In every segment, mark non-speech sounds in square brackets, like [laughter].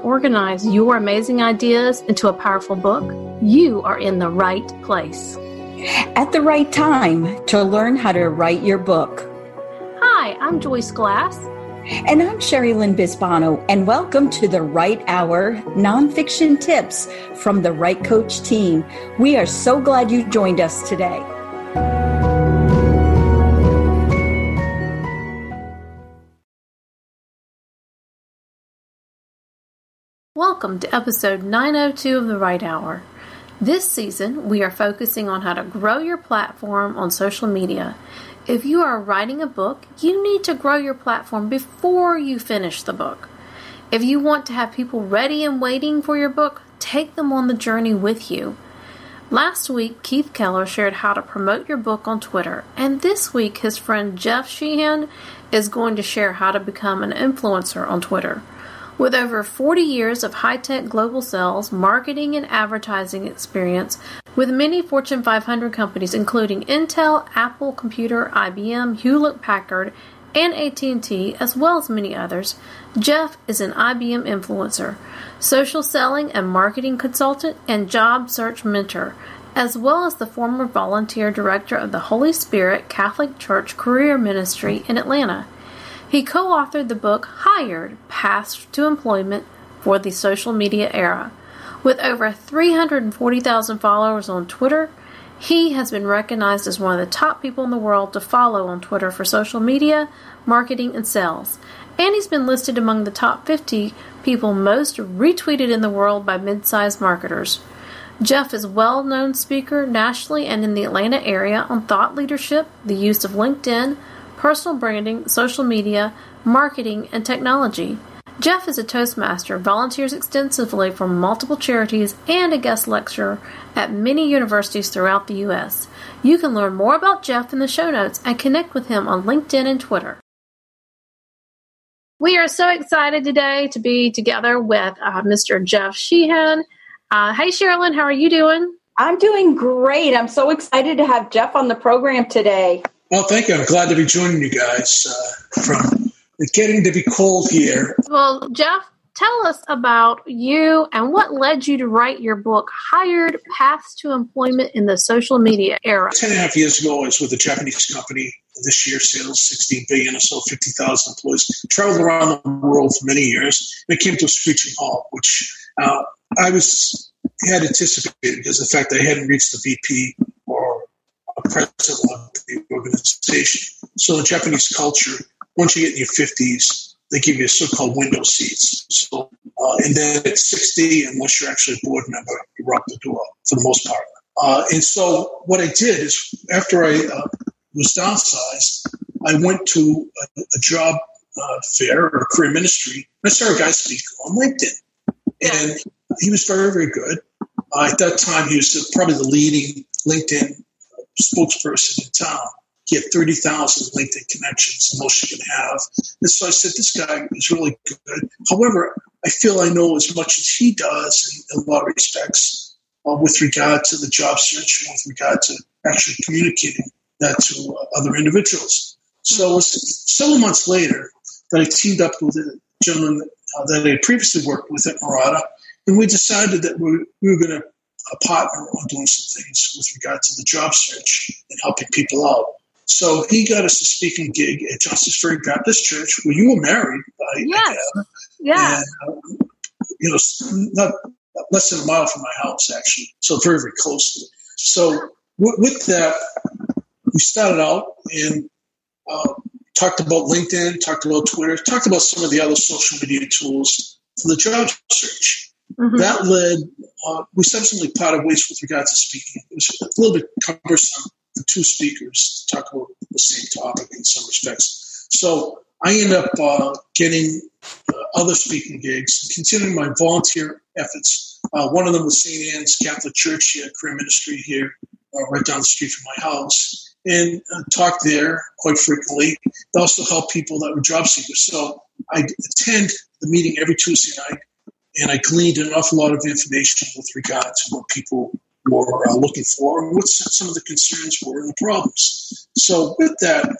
to organize your amazing ideas into a powerful book? You are in the right place. At the right time to learn how to write your book. Hi, I'm Joyce Glass. And I'm Cherrilynn Bisbano, and welcome to the Write Hour Nonfiction Tips from the Write Coach team. We are so glad you joined us today. Welcome to episode 902 of The Write Hour. This season, we are focusing on how to grow your platform on social media. If you are writing a book, you need to grow your platform before you finish the book. If you want to have people ready and waiting for your book, take them on the journey with you. Last week, Keith Keller shared how to promote your book on Twitter, and this week, his friend Jeff Sheehan is going to share how to become an influencer on Twitter. With over 40 years of high tech global sales, marketing, and advertising experience with many Fortune 500 companies including Intel, Apple Computer, IBM, Hewlett Packard, and AT&T, as well as many others, Jeff is an IBM influencer, social selling and marketing consultant, and job search mentor, as well as the former volunteer director of the Holy Spirit Catholic Church Career Ministry in Atlanta. He co authored the book Hired Paths to Employment for the Social Media Era. With over 340,000 followers on Twitter, he has been recognized as one of the top people in the world to follow on Twitter for social media, marketing, and sales. And he's been listed among the top 50 people most retweeted in the world by mid sized marketers. Jeff is a well known speaker nationally and in the Atlanta area on thought leadership, the use of LinkedIn, personal branding, social media, marketing, and technology. Jeff is a Toastmaster, volunteers extensively for multiple charities, and a guest lecturer at many universities throughout the U.S. You can learn more about Jeff in the show notes and connect with him on LinkedIn and Twitter. We are so excited today to be together with uh, Mr. Jeff Sheehan. Uh, hey, Cherrilynn, how are you doing? I'm doing great. I'm so excited to have Jeff on the program today. Well, thank you. I'm glad to be joining you guys uh, from getting to be cold here. Well, Jeff, tell us about you and what led you to write your book, Hired Paths to Employment in the Social Media Era. Ten and a half years ago, I was with a Japanese company. This year, sales 16 billion or so, 50,000 employees. Traveled around the world for many years. And it came to a screeching halt, which uh, I was had anticipated because the fact I hadn't reached the VP president of the organization. So in Japanese culture, once you get in your 50s, they give you so-called window seats. So, uh, and then at 60, unless you're actually a board member, you're the door for the most part. Uh, and so what I did is after I uh, was downsized, I went to a, a job uh, fair or career ministry. And I saw a guy speak on LinkedIn. And he was very, very good. Uh, at that time, he was probably the leading LinkedIn spokesperson in town. He had 30,000 LinkedIn connections, the most you can have. And so I said, this guy is really good. However, I feel I know as much as he does in, in a lot of respects uh, with regard to the job search and with regard to actually communicating that to uh, other individuals. So it was several months later that I teamed up with a gentleman uh, that I had previously worked with at Murata, and we decided that we, we were going to a partner on doing some things with regard to the job search and helping people out. So he got us a speaking gig at Johnson Ferry Baptist Church, where you were married. By, yes. Yeah. And, uh, you know, not less than a mile from my house, actually. So very, very close to it. So w- with that, we started out and uh, talked about LinkedIn, talked about Twitter, talked about some of the other social media tools for the job search. Mm-hmm. That led, uh, we subsequently parted ways with regard to speaking. It was a little bit cumbersome for two speakers to talk about the same topic in some respects. So I ended up uh, getting uh, other speaking gigs and continuing my volunteer efforts. Uh, one of them was St. Anne's Catholic Church here, career ministry here, uh, right down the street from my house, and uh, talked there quite frequently. They also help people that were job seekers. So I attend the meeting every Tuesday night and I gleaned an awful lot of information with regard to what people were uh, looking for and what some of the concerns were and the problems. So with that,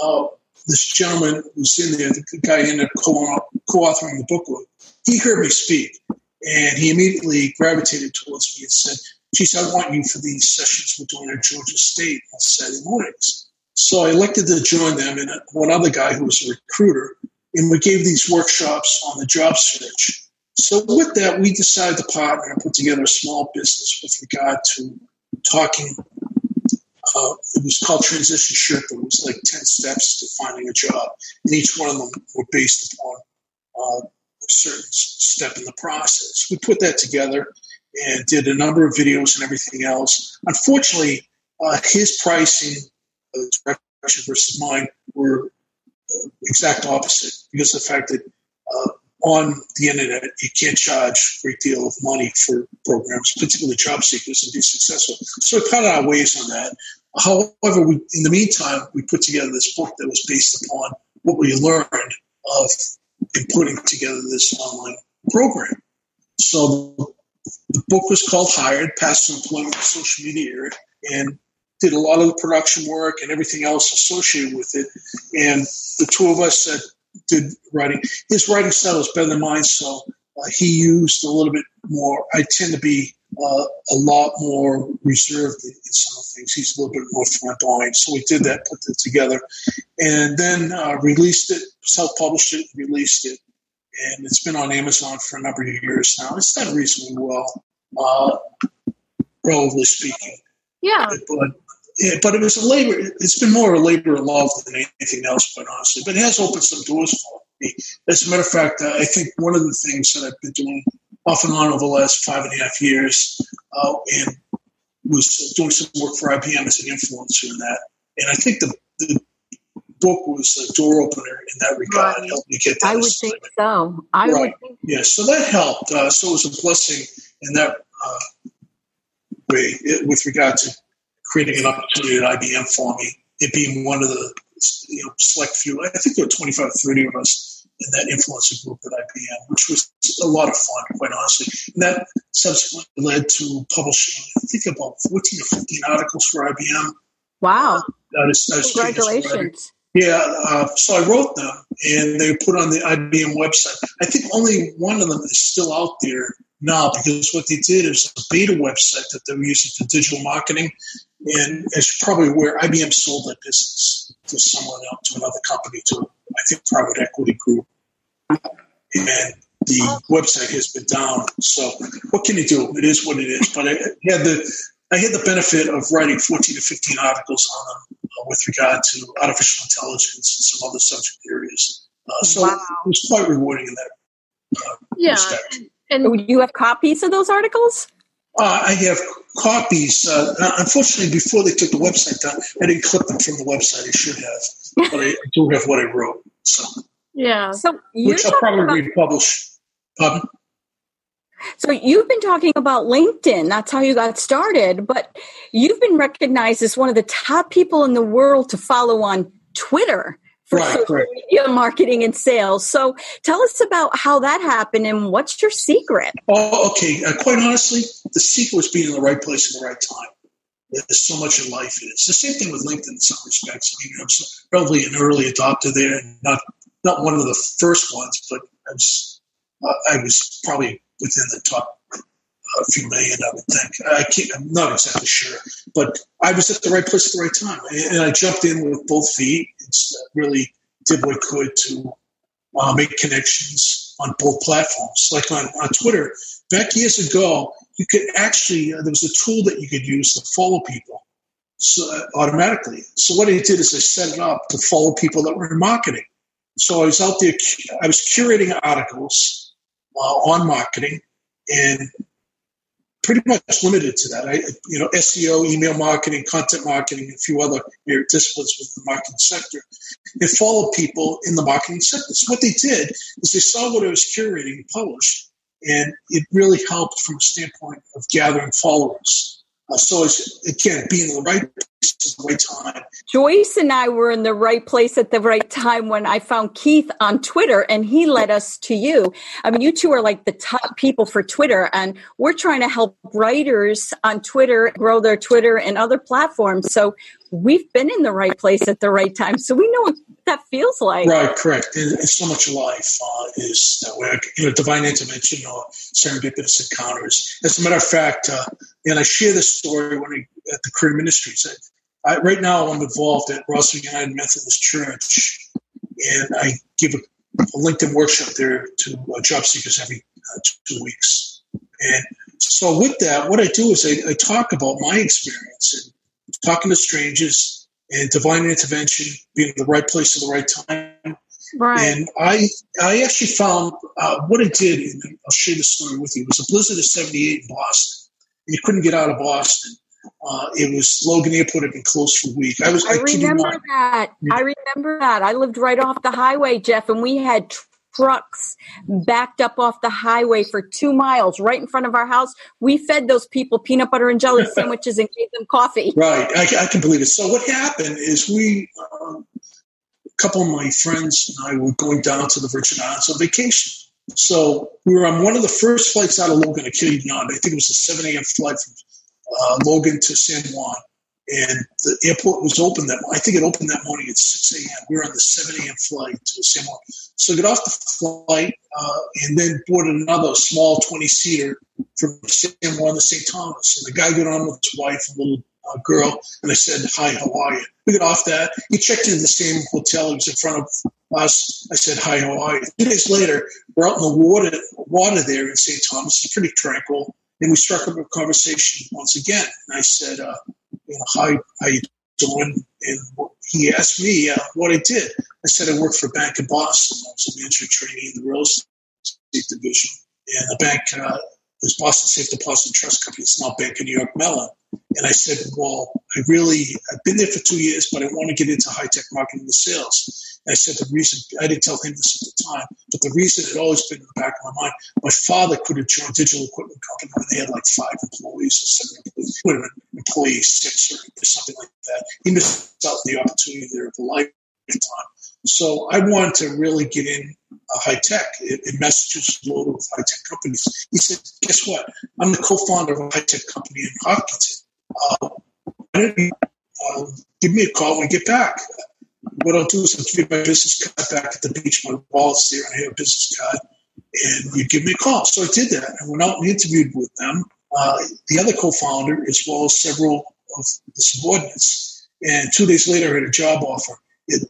uh, this gentleman who's in there, the guy ended up co-authoring the book with, he heard me speak, and he immediately gravitated towards me and said, "Geez, I want you for these sessions we're doing at Georgia State on Saturday mornings." So I elected to join them, and one other guy who was a recruiter, and we gave these workshops on the job search. So with that, we decided to partner and put together a small business with regard to talking uh, it was called Transition Ship. It was like 10 steps to finding a job. And each one of them were based upon uh, a certain step in the process. We put that together and did a number of videos and everything else. Unfortunately, uh, his pricing, uh, direction versus mine, were uh, exact opposite because of the fact that uh, on the internet, you can't charge a great deal of money for programs, particularly job seekers, and be successful. So we cut our ways on that. However, we, in the meantime, we put together this book that was based upon what we learned of in putting together this online program. So the book was called Hired, Path to Employment in Social Media Era, and did a lot of the production work and everything else associated with it. And the two of us that did writing, his writing style is better than mine, so uh, he used a little bit more. I tend to be uh, a lot more reserved in, some things. He's a little bit more flamboyant. So we did that, put it together, and then uh, released it, self-published it, released it, and it's been on Amazon for a number of years now. It's done reasonably well, uh, relatively speaking. Yeah. But, yeah, but it was a labor. It's been more a labor of love than anything else, quite honestly. But it has opened some doors for me. As a matter of fact, I think one of the things that I've been doing off and on over the last five and a half years, uh, and was doing some work for IBM as an influencer in that. And I think the, the book was a door opener in that regard. Right. Helped me get that. I would think so. I right. would think. Yeah, so that helped. Uh, so it was a blessing in that uh, way it, with regard to creating an opportunity at IBM for me. It being one of the you know select few. I think there were 25, 30 of us in that influencer group at IBM, which was a lot of fun, quite honestly. And that subsequently led to publishing, I think, about 14 or 15 articles for IBM. Wow. Uh, that is, that is Congratulations. Yeah, uh, so I wrote them and they were put on the IBM website. I think only one of them is still out there now because what they did is a beta website that they were using for digital marketing. And you're probably where IBM sold that business to someone else, to another company, to I think private equity group. And the website has been down. So what can you do? It is what it is. But I had the I had the benefit of writing 14 to 15 articles on them with regard to artificial intelligence and some other subject areas. Uh, so wow. it was quite rewarding in that uh, yeah. respect. And do you have copies of those articles? Uh, I have copies. Uh, unfortunately, before they took the website down, I didn't clip them from the website. I should have, but I do have what I wrote. So yeah, so which I'll probably about- republish. Pardon? So you've been talking about LinkedIn. That's how you got started, but you've been recognized as one of the top people in the world to follow on Twitter for right, social right. media marketing and sales. So tell us about how that happened and what's your secret? Oh, okay. Uh, quite honestly, the secret was being in the right place at the right time. There's so much in life. It's the same thing with LinkedIn in some respects. I mean, I was probably an early adopter there, not not one of the first ones, but I was uh, I was probably within the top a few million, I would think. I can't, I'm not exactly sure, but I was at the right place at the right time, and I jumped in with both feet. It's really did what I could to uh, make connections on both platforms. Like on, on Twitter, back years ago, you could actually uh, there was a tool that you could use to follow people so, uh, automatically. So what I did is I set it up to follow people that were in marketing. So I was out there, I was curating articles uh, on marketing and pretty much limited to that. I, you know, SEO, email marketing, content marketing, a few other disciplines within the marketing sector. They followed people in the marketing sector. So what they did is they saw what I was curating and published, and it really helped from a standpoint of gathering followers. Uh, so it's, again, being in the right place at the right time. Joyce and I were in the right place at the right time when I found Keith on Twitter and he led us to you. I mean, you two are like the top people for Twitter and we're trying to help writers on Twitter grow their Twitter and other platforms. So we've been in the right place at the right time. So we know what that feels like. Right, correct. And, so much of life uh, is that way. You know, divine intervention or serendipitous encounters. As a matter of fact, uh, and I share this story when I, at the Career Ministries. I, I, right now, I'm involved at Roswell United Methodist Church, and I give a, a LinkedIn workshop there to uh, job seekers every uh, two weeks. And so, with that, what I do is I, I talk about my experience and talking to strangers and divine intervention, being in the right place at the right time. Right. And I, I actually found uh, what I did, and I'll share the story with you. It was a blizzard of '78 in Boston, you couldn't get out of Boston. Uh, it was Logan Airport had been closed for a week. I was. I, I remember that. I remember that. I lived right off the highway, Jeff, and we had trucks backed up off the highway for two miles right in front of our house. We fed those people peanut butter and jelly [laughs] sandwiches and gave them coffee. Right. I, I can believe it. So what happened is we, um, a couple of my friends and I were going down to the Virgin Islands on vacation. So we were on one of the first flights out of Logan to Kitty I think it was a 7 a.m. flight from uh, Logan to San Juan and the airport was open that I think it opened that morning at 6 a.m. We were on the 7 a.m. flight to San Juan. So I got off the flight uh, and then boarded another small 20 seater from San Juan to St. Thomas. And the guy got on with his wife, a little uh, girl, and I said, Hi, how are you? We got off that. He checked into the same hotel. He was in front of us. I said, Hi, how are you? Two days later, we're out in the water, water there in St. Thomas. It's pretty tranquil. And we struck up a conversation once again. And I said, uh, you know, how, how you doing? And he asked me uh, what I did. I said I worked for a bank in Boston. I was a management trainee in the real estate division. And the bank is Boston Safe Deposit Trust Company. It's now Bank of New York Mellon. And I said, well, I really, I've been there for two years, but I want to get into high tech marketing and sales. I said the reason I didn't tell him this at the time, but the reason had always been in the back of my mind. My father could have joined digital equipment company when they had like five employees or seven employees, would have been employee six or, or something like that. He missed out on the opportunity there of a lifetime. So I wanted to really get in uh, high tech in, in Massachusetts, loaded of high tech companies. He said, "Guess what? I'm the co-founder of a high tech company in Hopkinton. Uh, uh, give me a call when I get back." what I'll do is I'll give my business card back at the beach. My wallet's there, and I have a business card, and you give me a call. So I did that. I went out and interviewed with them, uh, the other co-founder, as well as several of the subordinates. And two days later, I had a job offer. It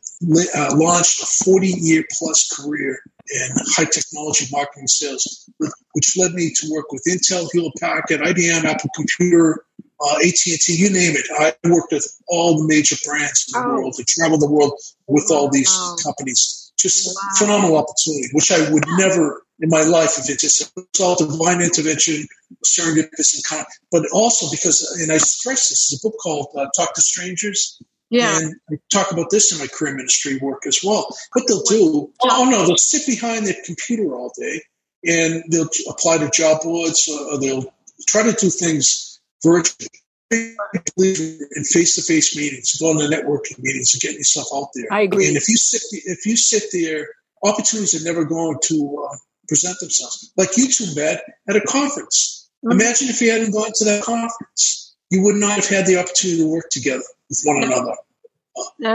uh, launched a 40-year plus career in high technology marketing sales, which led me to work with Intel, Hewlett Packard, IBM, Apple Computer, uh, AT&T, you name it. I worked with all the major brands in the oh. world. I traveled the world with all these companies. Just wow. phenomenal opportunity, which I would never in my life if it just it's all divine intervention, serendipitous and kind. But also because, and I stress this, is a book called uh, Talk to Strangers. Yeah. And I talk about this in my career ministry work as well. What they'll do, oh no, they'll sit behind their computer all day and they'll apply to job boards or they'll try to do things virtually in face-to-face meetings, going to networking meetings, and getting yourself out there. I agree. And if you sit, if you sit there, opportunities are never going to uh, present themselves. Like you two met at a conference. Mm-hmm. Imagine if you hadn't gone to that conference, you would not have had the opportunity to work together with one another.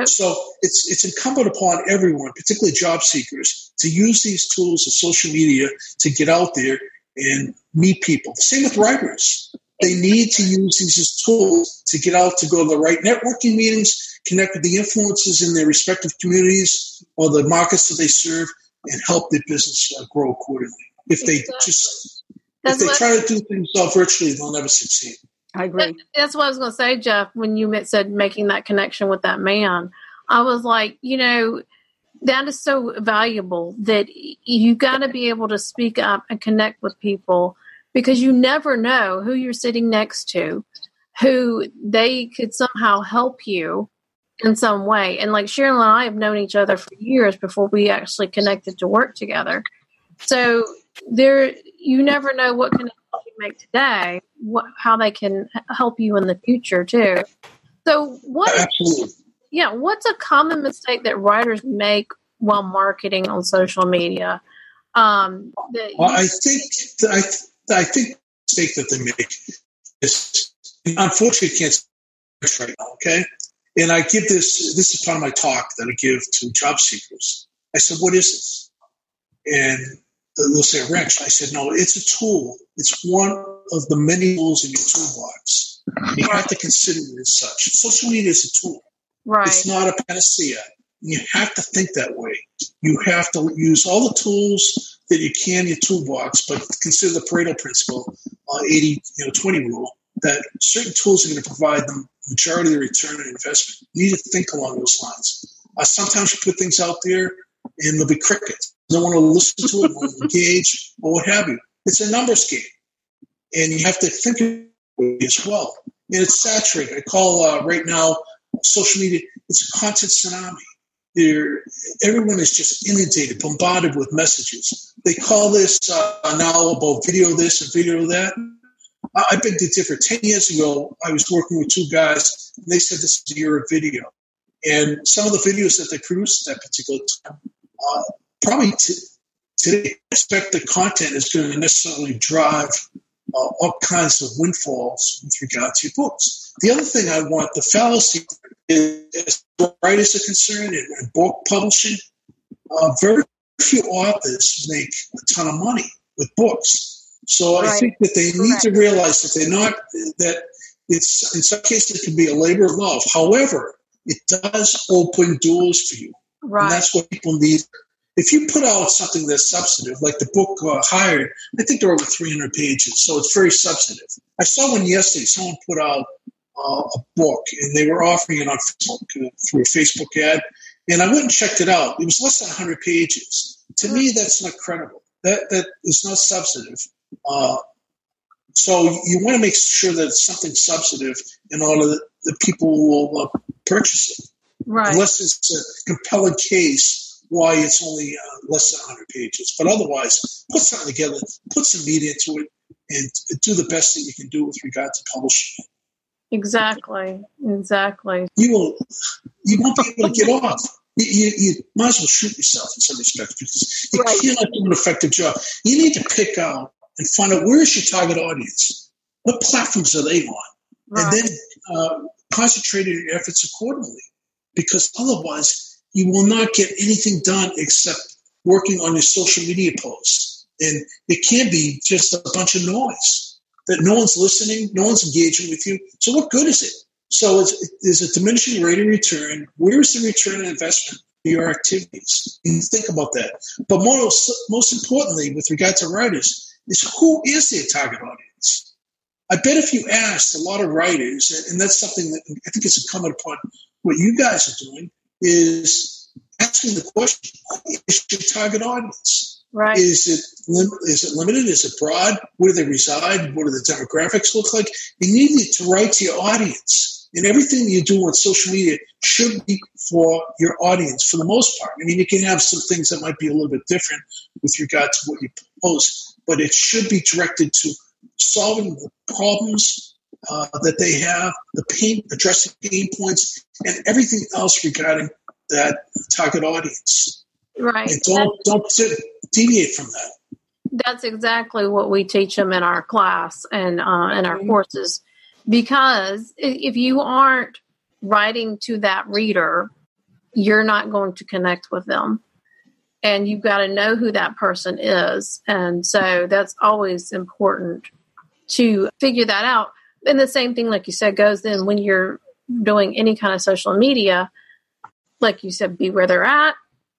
So it's it's incumbent upon everyone, particularly job seekers, to use these tools of social media to get out there and meet people. The same with writers. They need to use these as tools to get out to go to the right networking meetings, connect with the influences in their respective communities or the markets that they serve, and help their business uh, grow accordingly. If they exactly. just that's if they try to do things all virtually, they'll never succeed. I agree. That's what I was going to say, Jeff. When you said making that connection with that man, I was like, you know, that is so valuable that you got to be able to speak up and connect with people because you never know who you're sitting next to, who they could somehow help you in some way. And like Cheryl and I have known each other for years before we actually connected to work together. So there, you never know what you make today, what how they can help you in the future too. So what? Absolutely. Yeah, what's a common mistake that writers make while marketing on social media? Um, well, I think I I think mistake that they make is unfortunately can't right now. Okay, And I give this, this is part of my talk that I give to job seekers. I said, what is this? And they'll say a wrench. I said, no, it's a tool. It's one of the many tools in your toolbox. You have to consider it as such. Social media is a tool. Right. It's not a panacea. You have to think that way. You have to use all the tools that you can in your toolbox, but consider the Pareto principle, uh, 80, you know, 20 rule, that certain tools are going to provide the majority of the return on investment. You need to think along those lines. Uh, sometimes you put things out there and there'll be crickets. No want to listen to it, will engage, or what have you. It's a numbers game. And you have to think as well. And it's saturated. I call uh, right now social media, it's a content tsunami. There, everyone is just inundated, bombarded with messages. They call this uh, now about video this and video that. I've been to differ. Ten years ago, I was working with two guys, and they said this is a year of video. And some of the videos that they produced at that particular time, uh, probably t- today, expect the content is going to necessarily drive uh, all kinds of windfalls with regard to books. The other thing I want, the fallacy is, as writers are concerned in book publishing, uh, very few authors make a ton of money with books. So right. I think that they need Correct. to realize that they're not that it's in some cases it can be a labor of love. However, it does open doors for you, right. and that's what people need. If you put out something that's substantive, like the book uh, Hired, I think they're over 300 pages, so it's very substantive. I saw one yesterday. Someone put out uh, a book, and they were offering it on Facebook uh, through a Facebook ad, and I went and checked it out. It was less than 100 pages. To me, that's not credible. That that is not substantive. Uh, so you want to make sure that it's something substantive in order that the people will uh, purchase it. Right. Unless it's a compelling case why it's only uh, less than 100 pages. But otherwise, put something together, put some meat into it, and do the best that you can do with regard to publishing it. Exactly. Exactly. You will. You won't be able to get off. You, you, you, might as well shoot yourself in some respects because you right. cannot do an effective job. You need to pick out and find out where is your target audience? What platforms are they on? Right. And then uh, concentrate your efforts accordingly because otherwise you will not get anything done except working on your social media posts. And it can be just a bunch of noise that no one's listening, no one's engaging with you. So what good is it? So it's, there's a diminishing rate of return. Where's the return on investment for your activities? And think about that. But most, most importantly, with regard to writers, is who is their target audience? I bet if you asked a lot of writers, and that's something that I think is incumbent upon what you guys are doing, is asking the question, who is your target audience? Right. Is it is it limited? Is it broad? Where do they reside? What do the demographics look like? You need to write to your audience. And everything you do on social media should be for your audience for the most part. I mean, you can have some things that might be a little bit different with regard to what you post, but it should be directed to solving the problems uh, that they have, the pain, addressing pain points, and everything else regarding that target audience. Right. And don't don't deviate from that. That's exactly what we teach them in our class and uh, in our courses, because if you aren't writing to that reader, you're not going to connect with them and you've got to know who that person is. And so that's always important to figure that out. And the same thing, like you said, goes then when you're doing any kind of social media, like you said, be where they're at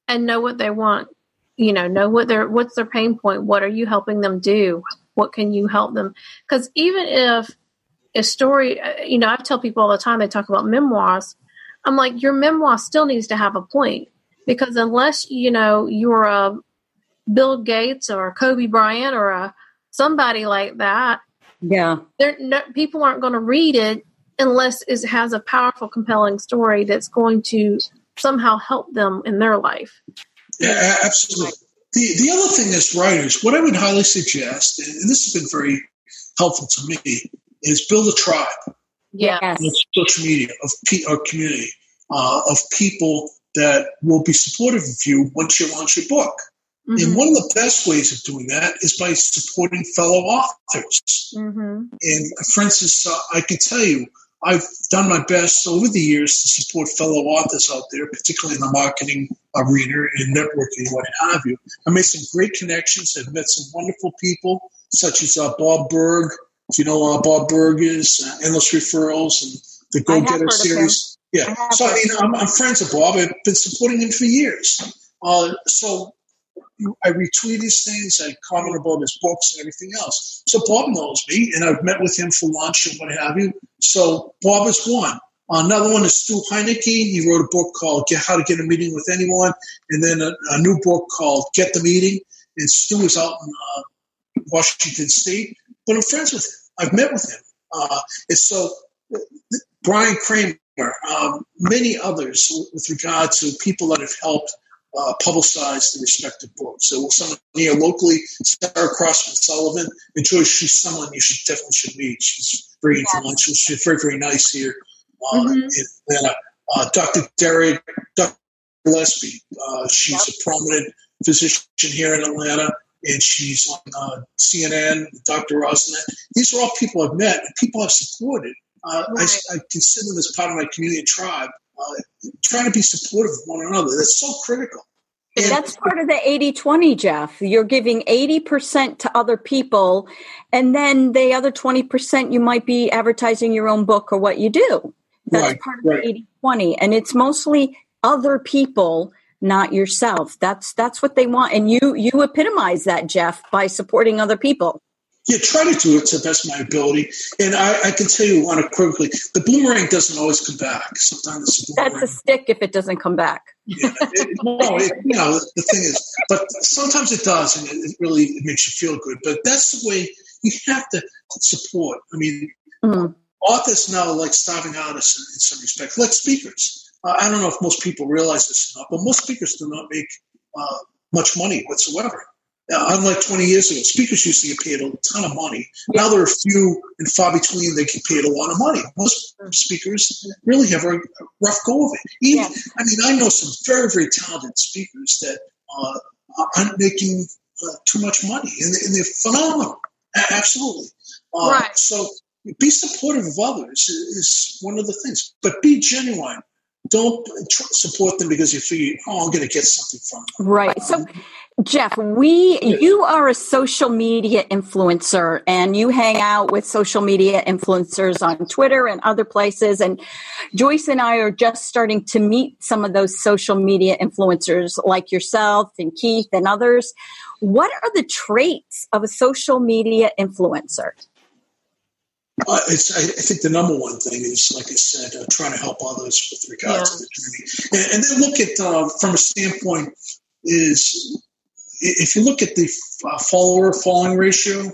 and know what they want. You know, know what their what's their pain point. What are you helping them do? What can you help them? Because even if a story, you know, I tell people all the time they talk about memoirs. I'm like, your memoir still needs to have a point because unless you know you're a Bill Gates or Kobe Bryant or a somebody like that, yeah, no, people aren't going to read it unless it has a powerful, compelling story that's going to somehow help them in their life. Yeah, absolutely. The, the other thing as writers, what I would highly suggest, and this has been very helpful to me, is build a tribe. Yeah. social media of our community uh, of people that will be supportive of you once you launch your book. Mm-hmm. And one of the best ways of doing that is by supporting fellow authors. Mm-hmm. And for instance, uh, I can tell you, I've done my best over the years to support fellow authors out there, particularly in the marketing arena and networking, what have you. I made some great connections. I've met some wonderful people, such as uh, Bob Burg. Do you know uh, Bob Burg is? Uh, Endless Referrals and the Go-Giver series. Yeah. I so, I mean, I'm, I'm, friends with Bob. I've been supporting him for years. Uh, so I retweet his things, I comment about his books and everything else. So Bob knows me, and I've met with him for lunch and what have you. So Bob is one. Another one is Stu Heinecke. He wrote a book called Get How to Get a Meeting with Anyone, and then a, a new book called Get the Meeting. And Stu is out in uh, Washington State, but I'm friends with him. I've met with him. Uh, and so Brian Kramer, um, many others with regard to people that have helped uh, publicize the respective books. So we'll someone here locally, Sarah Crossman Sullivan, and Joyce, she's someone you should definitely should meet. She's very influential. She's very, very nice here uh, mm-hmm. in Atlanta. Uh, Dr. Derek, Dr. Gillespie, uh, she's a prominent physician here in Atlanta, and she's on uh, CNN, Dr. Rosnet. These are all people I've met and people I've supported. Uh, right. I, I consider them as part of my community tribe uh, trying to be supportive of one another. That's so critical. And that's part of the 80 20, Jeff. You're giving 80% to other people, and then the other 20% you might be advertising your own book or what you do. That's right, part of right. the 80 20. And it's mostly other people, not yourself. That's that's what they want. And you you epitomize that, Jeff, by supporting other people. Yeah, try to do it to the best of my ability. And I, I can tell you unequivocally, the boomerang doesn't always come back. Sometimes it's a That's a stick if it doesn't come back. yeah, it, no, it, you know, the thing is, but sometimes it does, and it, it really it makes you feel good. But that's the way you have to support. I mean, mm-hmm. authors now are like starving artists in, in some respect, like speakers. Uh, I don't know if most people realize this or not, but most speakers do not make uh, much money whatsoever. Uh, unlike 20 years ago, speakers used to get paid a ton of money. Now there are few and far between that get paid a lot of money. Most speakers really have a rough go of it. Even, yeah. I mean, I know some very, very talented speakers that uh, aren't making uh, too much money, and, and they're phenomenal. Absolutely. Uh, right. So be supportive of others is one of the things, but be genuine don't support them because you figure, oh, I'm going to get something from them. Right. So, Jeff, we you are a social media influencer, and you hang out with social media influencers on Twitter and other places. And Joyce and I are just starting to meet some of those social media influencers, like yourself and Keith and others. What are the traits of a social media influencer? Uh, I, I, think the number one thing is, like I said, uh, trying to help others with regard yeah. to the journey, and, and then look at uh, from a standpoint is if you look at the follower following ratio,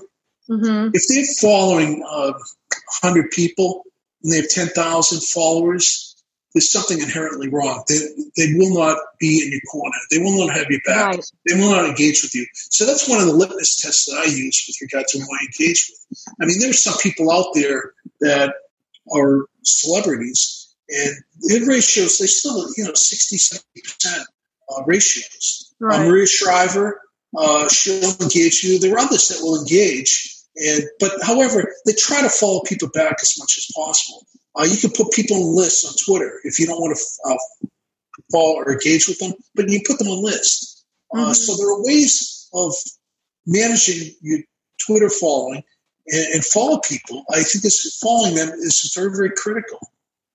mm-hmm. if they're following uh, 100 people and they have 10,000 followers, there's something inherently wrong. They, they will not be in your corner. They will not have your back. Right. They will not engage with you. So that's one of the litmus tests that I use with regard to who I engage with. I mean, there's some people out there that are celebrities and their ratios, they still, you know, 60, 70% uh, ratios. Right. Uh, Maria Shriver, uh, she'll engage you. There are others that will engage. And, but however, they try to follow people back as much as possible. Uh, you can put people on lists on Twitter if you don't want to uh, follow or engage with them, but you put them on lists. Uh, mm-hmm. so there are ways of managing your Twitter following and, and, follow people. I think this following them is very, very critical.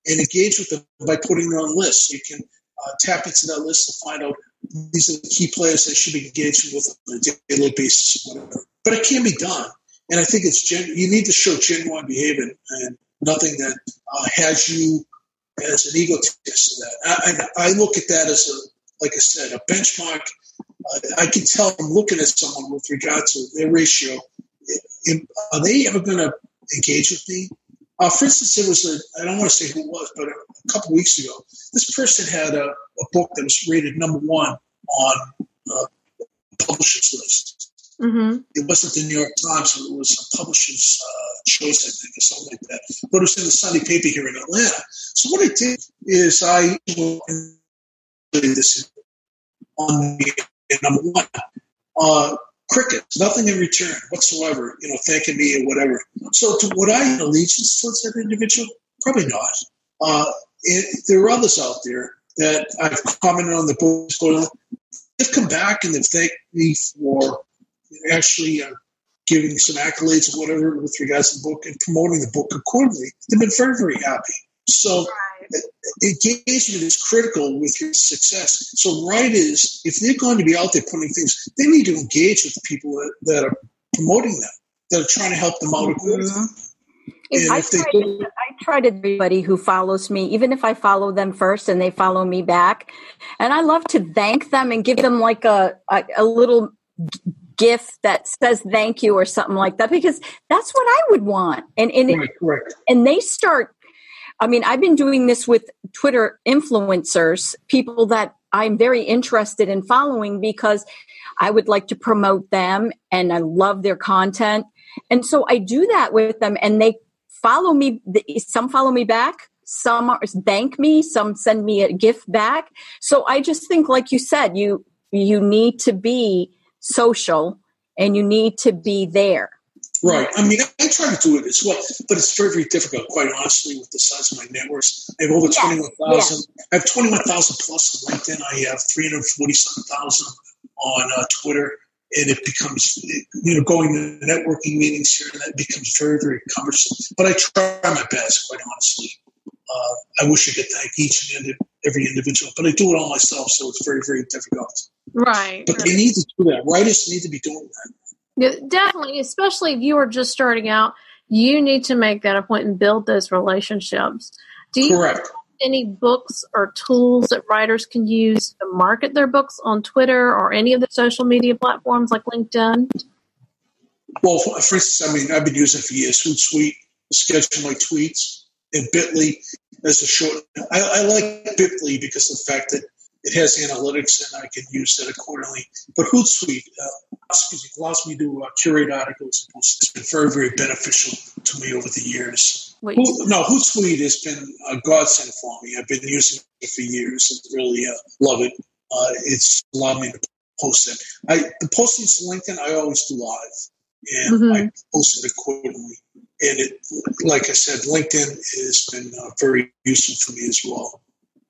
And engage with them by putting them on lists. You can uh, tap into that list to find out these are the key players that should be engaging with on a daily basis or whatever. But it can be done. And I think it's gen- you need to show genuine behavior and nothing that uh, has you as an egotist. That I, I, look at that as a, like I said, a benchmark. Uh, I can tell I'm looking at someone with regard to their ratio. Are they ever going to engage with me? Uh, for instance, it was a, I don't want to say who it was, but a, couple weeks ago, this person had a, a, book that was rated number one on uh, publishers list. Mm-hmm. It wasn't the New York Times, it was a publisher's uh, choice, I think, or something like that. But it was in the Sunday paper here in Atlanta. So what I did is I this on number one. Uh, crickets, nothing in return whatsoever, you know, thanking me or whatever. So to, would I have allegiance towards that individual? Probably not. Uh, it, there are others out there that I've commented on the book. They've come back and they've thanked me for actually uh, giving some accolades or whatever with regards to the book and promoting the book accordingly. They've been very, very happy. So engagement is critical with your success. So writers, if they're going to be out there putting things, they need to engage with the people that, that are promoting them, that are trying to help them out. Mm-hmm. I try, to, I try to everybody who follows me, even if I follow them first and they follow me back, and I love to thank them and give them like a a, a little gift that says thank you or something like that because that's what I would want. And and right, correct. and they start I mean, I've been doing this with Twitter influencers, people that I'm very interested in following because I would like to promote them and I love their content. And so I do that with them and they follow me. Some follow me back. Some thank me. Some send me a gift back. So I just think, like you said, you, you need to be social and you need to be there. Right. I mean, I try to do it as well, but it's very, very difficult, quite honestly, with the size of my networks. I have over yeah. 21,000. Yeah. I have 21,000 plus on LinkedIn. I have 347,000 on uh, Twitter. And it becomes, you know, going to networking meetings here, and that becomes very, very cumbersome. But I try my best, quite honestly. Uh, I wish I could thank each and every individual, but I do it all myself, so it's very, very difficult. Right. But right. they need to do that. Writers need to be doing that. Yeah, definitely, especially if you are just starting out, you need to make that a point and build those relationships. Do you Correct. Any books or tools that writers can use to market their books on Twitter or any of the social media platforms like LinkedIn? Well, for, for instance, I mean, I've been using for years Hootsuite to schedule my tweets and Bitly as a short. I, I like Bitly because of the fact that it has analytics and I can use that accordingly. But Hootsuite, uh, excuse me, allows me to uh, curate articles. and posts. It's been very, very beneficial to me over the years. Wait. no, Hootsuite has been a godsend for me. I've been using it for years and really uh, love it. Uh, it's allowed me to post it. I, the postings to LinkedIn, I always do live, and mm-hmm. I post it accordingly. And it, like I said, LinkedIn has been uh, very useful for me as well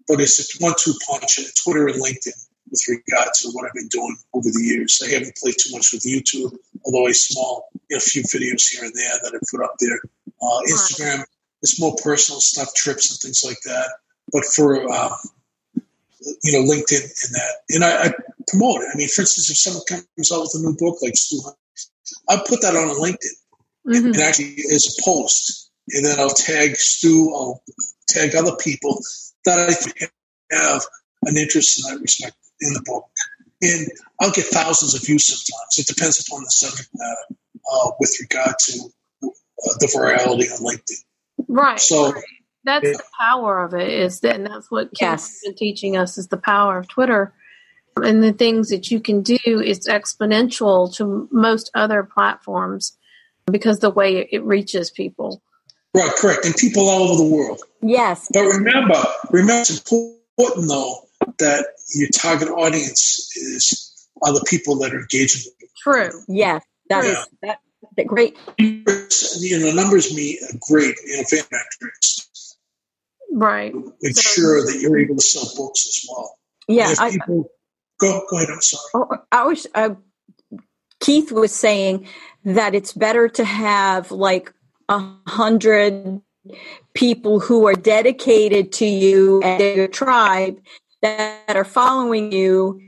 but it's a one-two punch at Twitter and LinkedIn with regard to what I've been doing over the years. I haven't played too much with YouTube, although I small, a few videos here and there that I put up there. Uh, Instagram, it's more personal stuff, trips and things like that. But for uh, you know, LinkedIn and that, and I, I, promote it. I mean, for instance, if someone comes out with a new book like Stu, I put that on LinkedIn mm-hmm. and actually as a post, and then I'll tag Stu, I'll tag other people that I have an interest in that respect in the book. And I'll get thousands of views sometimes. It depends upon the subject matter uh, with regard to uh, the virality on LinkedIn. Right. So right. that's yeah. the power of it is that, and that's what Kim yes. has been teaching us is the power of Twitter. And the things that you can do is exponential to most other platforms because the way it reaches people. Right, correct. And people all over the world. Yes. But remember, remember it's important though that your target audience is are the people that are engaging. True. Yes. That yeah. is that, that great. You know, numbers mean great in fan metrics. Right. Make so, sure that you're able to sell books as well. Yeah. I, people, go go ahead. I'm sorry. Oh, I was. Uh, Keith was saying that it's better to have like a hundred people who are dedicated to you and your tribe that are following you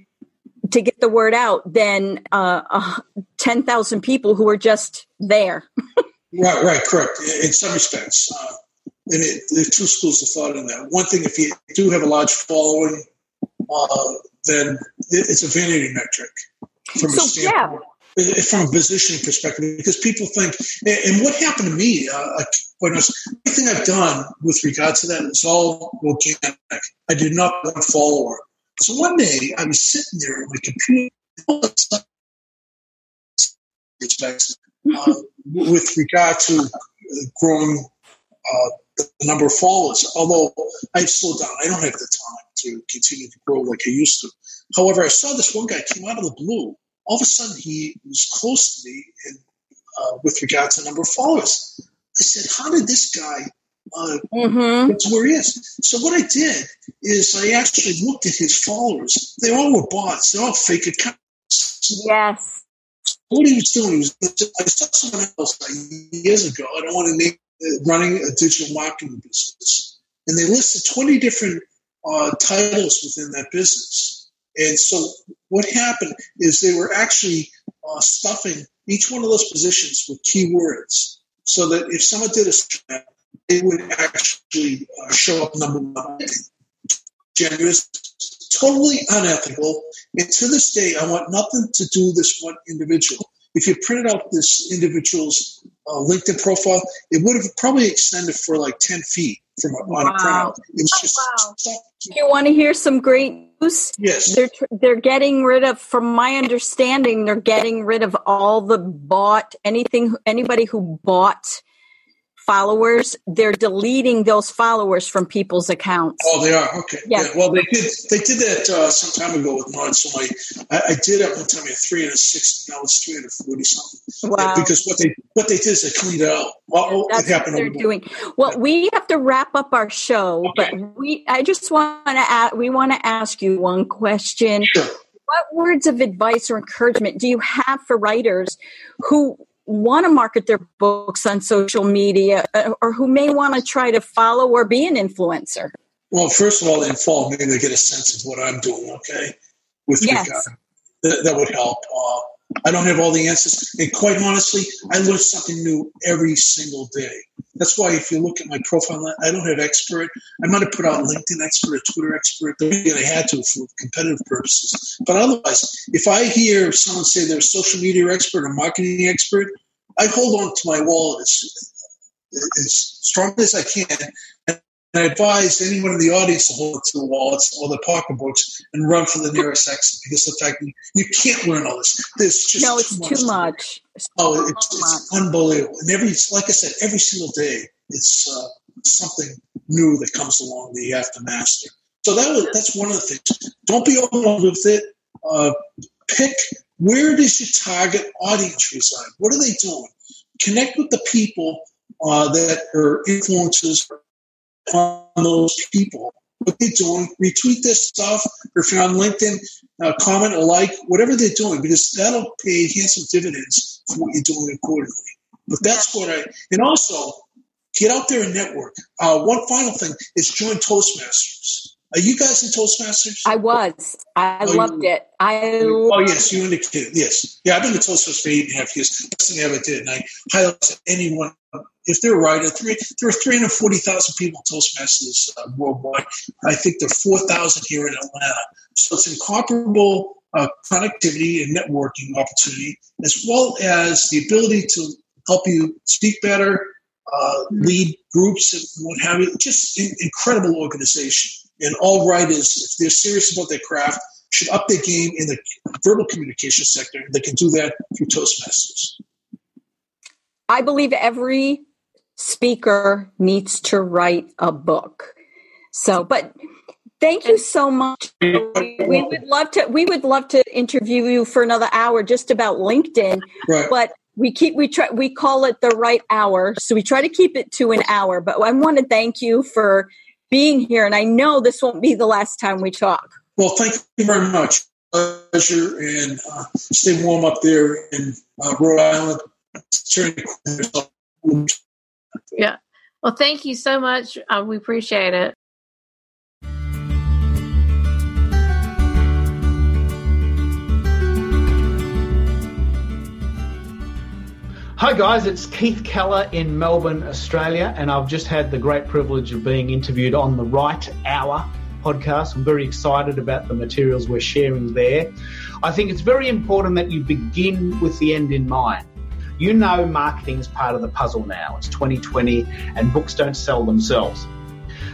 to get the word out than uh, uh, 10,000 people who are just there. [laughs] right, right, correct. In some respects. Uh, and it, there are two schools of thought in that. One thing, if you do have a large following, uh, then it's a vanity metric from so, a standpoint. Yeah from a positioning perspective because people think and what happened to me uh, when I was, everything I've done with regard to that is all organic. I did not want a follower. So one day I was sitting there on my computer uh, with regard to uh, growing uh, the number of followers. Although I've slowed down, I don't have the time to continue to grow like I used to. However, I saw this one guy came out of the blue all of a sudden he was close to me in, uh, with regard to the number of followers. I said, how did this guy uh, mm-hmm. that's where he is. So what I did is I actually looked at his followers. They all were bots. They're all fake accounts. Yes. What he was doing was I saw someone else like years ago. I don't want to name uh, running a digital marketing business, and they listed twenty different uh, titles within that business. And so what happened is they were actually uh, stuffing each one of those positions with keywords so that if someone did a scan, it would actually uh, show up number one. Generous, totally unethical. And to this day, I want nothing to do with this one individual. If you printed out this individual's uh, LinkedIn profile, it would have probably extended for like 10 feet from on wow. a printout. It's oh, just wow. You want to hear some great news? Yes. They're they're getting rid of, from my understanding, they're getting rid of all the bought anything anybody who bought followers, they're deleting those followers from people's accounts. Oh, they are okay. Yeah. yeah. Well, they did. They did that uh, some time ago with mine. So my, I, I did at one time. I had three hundred sixty. Now it's three hundred forty something. Wow. Yeah, because what they what they did is they cleaned it out. Well, That's it happened. What they're doing. Well, yeah. we have to wrap up our show, okay. but we. I just want to. We want to ask you one question. Sure. What words of advice or encouragement do you have for writers who want to market their books on social media uh, or who may want to try to follow or be an influencer? Well, first of all, they follow me. They get a sense of what I'm doing, okay? With yes. That, that would help. Uh, I don't have all the answers. And quite honestly, I learn something new every single day. That's why if you look at my profile, I don't have expert. I might have put out LinkedIn expert or Twitter expert. I had to for competitive purposes. But otherwise, if I hear someone say they're a social media expert or marketing expert, I hold on to my wallet as, as strongly as I can. And I advise anyone in the audience to hold to the wallets or the pocketbooks and run for the nearest exit because the fact that you can't learn all this. There's just no, it's too much. Too much. Oh, it's, it's, unbelievable. And every, like I said, every single day, it's uh, something new that comes along that you have to master. So that was, that's one of the things. Don't be overwhelmed with it. Uh, pick where does your target audience reside? What are they doing? Connect with the people uh, that are influencers on those people. What they're doing, retweet this stuff, or if you're on LinkedIn, uh, comment or like, whatever they're doing, because that'll pay handsome dividends for what you're doing accordingly. But that's what I, and also get out there and network. Uh, one final thing is join Toastmasters. Are you guys in Toastmasters? I was. I oh, loved you, it. I oh yes, you indicated yes. Yeah, I've been to Toastmasters for eight and a half years. Best thing I ever did, and I highly anyone if they're right. Three, there are three hundred forty thousand people Toastmasters uh, worldwide. I think there are four thousand here in Atlanta. So it's incomparable uh, connectivity and networking opportunity, as well as the ability to help you speak better, uh, lead groups, and what have you. Just in, incredible organization. And all writers, if they're serious about their craft, should up their game in the verbal communication sector. They can do that through Toastmasters. I believe every speaker needs to write a book. So, but thank you so much. We would love to we would love to interview you for another hour just about LinkedIn. Right. But we keep we try we call it the Write Hour. So we try to keep it to an hour. But I want to thank you for being here. And I know this won't be the last time we talk. Well, thank you very much. Pleasure and uh, stay warm up there in uh, Rhode Island. Yeah. Well, thank you so much. Uh, we appreciate it. Hi, guys, it's Keith Keller in Melbourne, Australia, and I've just had the great privilege of being interviewed on the Write Hour podcast. I'm very excited about the materials we're sharing there. I think it's very important that you begin with the end in mind. You know, marketing is part of the puzzle now. It's 2020, and books don't sell themselves.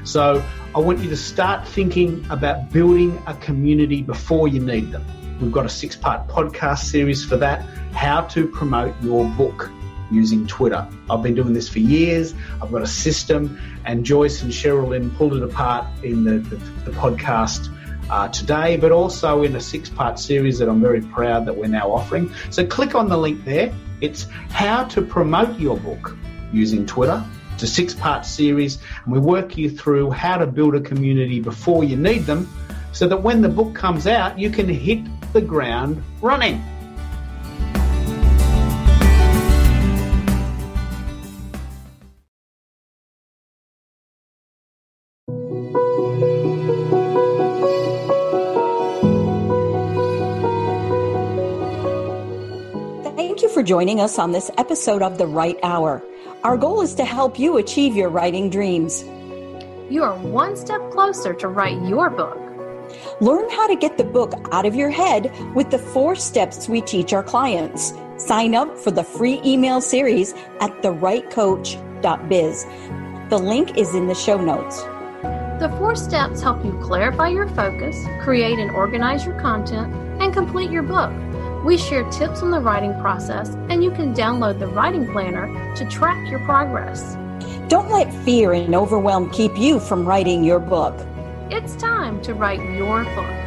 So I want you to start thinking about building a community before you need them. We've got a six part podcast series for that how to promote your book using Twitter. I've been doing this for years. I've got a system, and Joyce and Cherrilynn pulled it apart in the, the, the podcast uh, today, but also in a six part series that I'm very proud that we're now offering. So click on the link there. It's how to promote your book using Twitter. It's a six part series, and we work you through how to build a community before you need them so that when the book comes out, you can hit the ground running. Joining us on this episode of The Write Hour. Our goal is to help you achieve your writing dreams. You are one step closer to write your book. Learn how to get the book out of your head with the four steps we teach our clients. Sign up for the free email series at thewritecoach.biz. The link is in the show notes. The four steps help you clarify your focus, create and organize your content, and complete your book. We share tips on the writing process, and you can download the writing planner to track your progress. Don't let fear and overwhelm keep you from writing your book. It's time to write your book.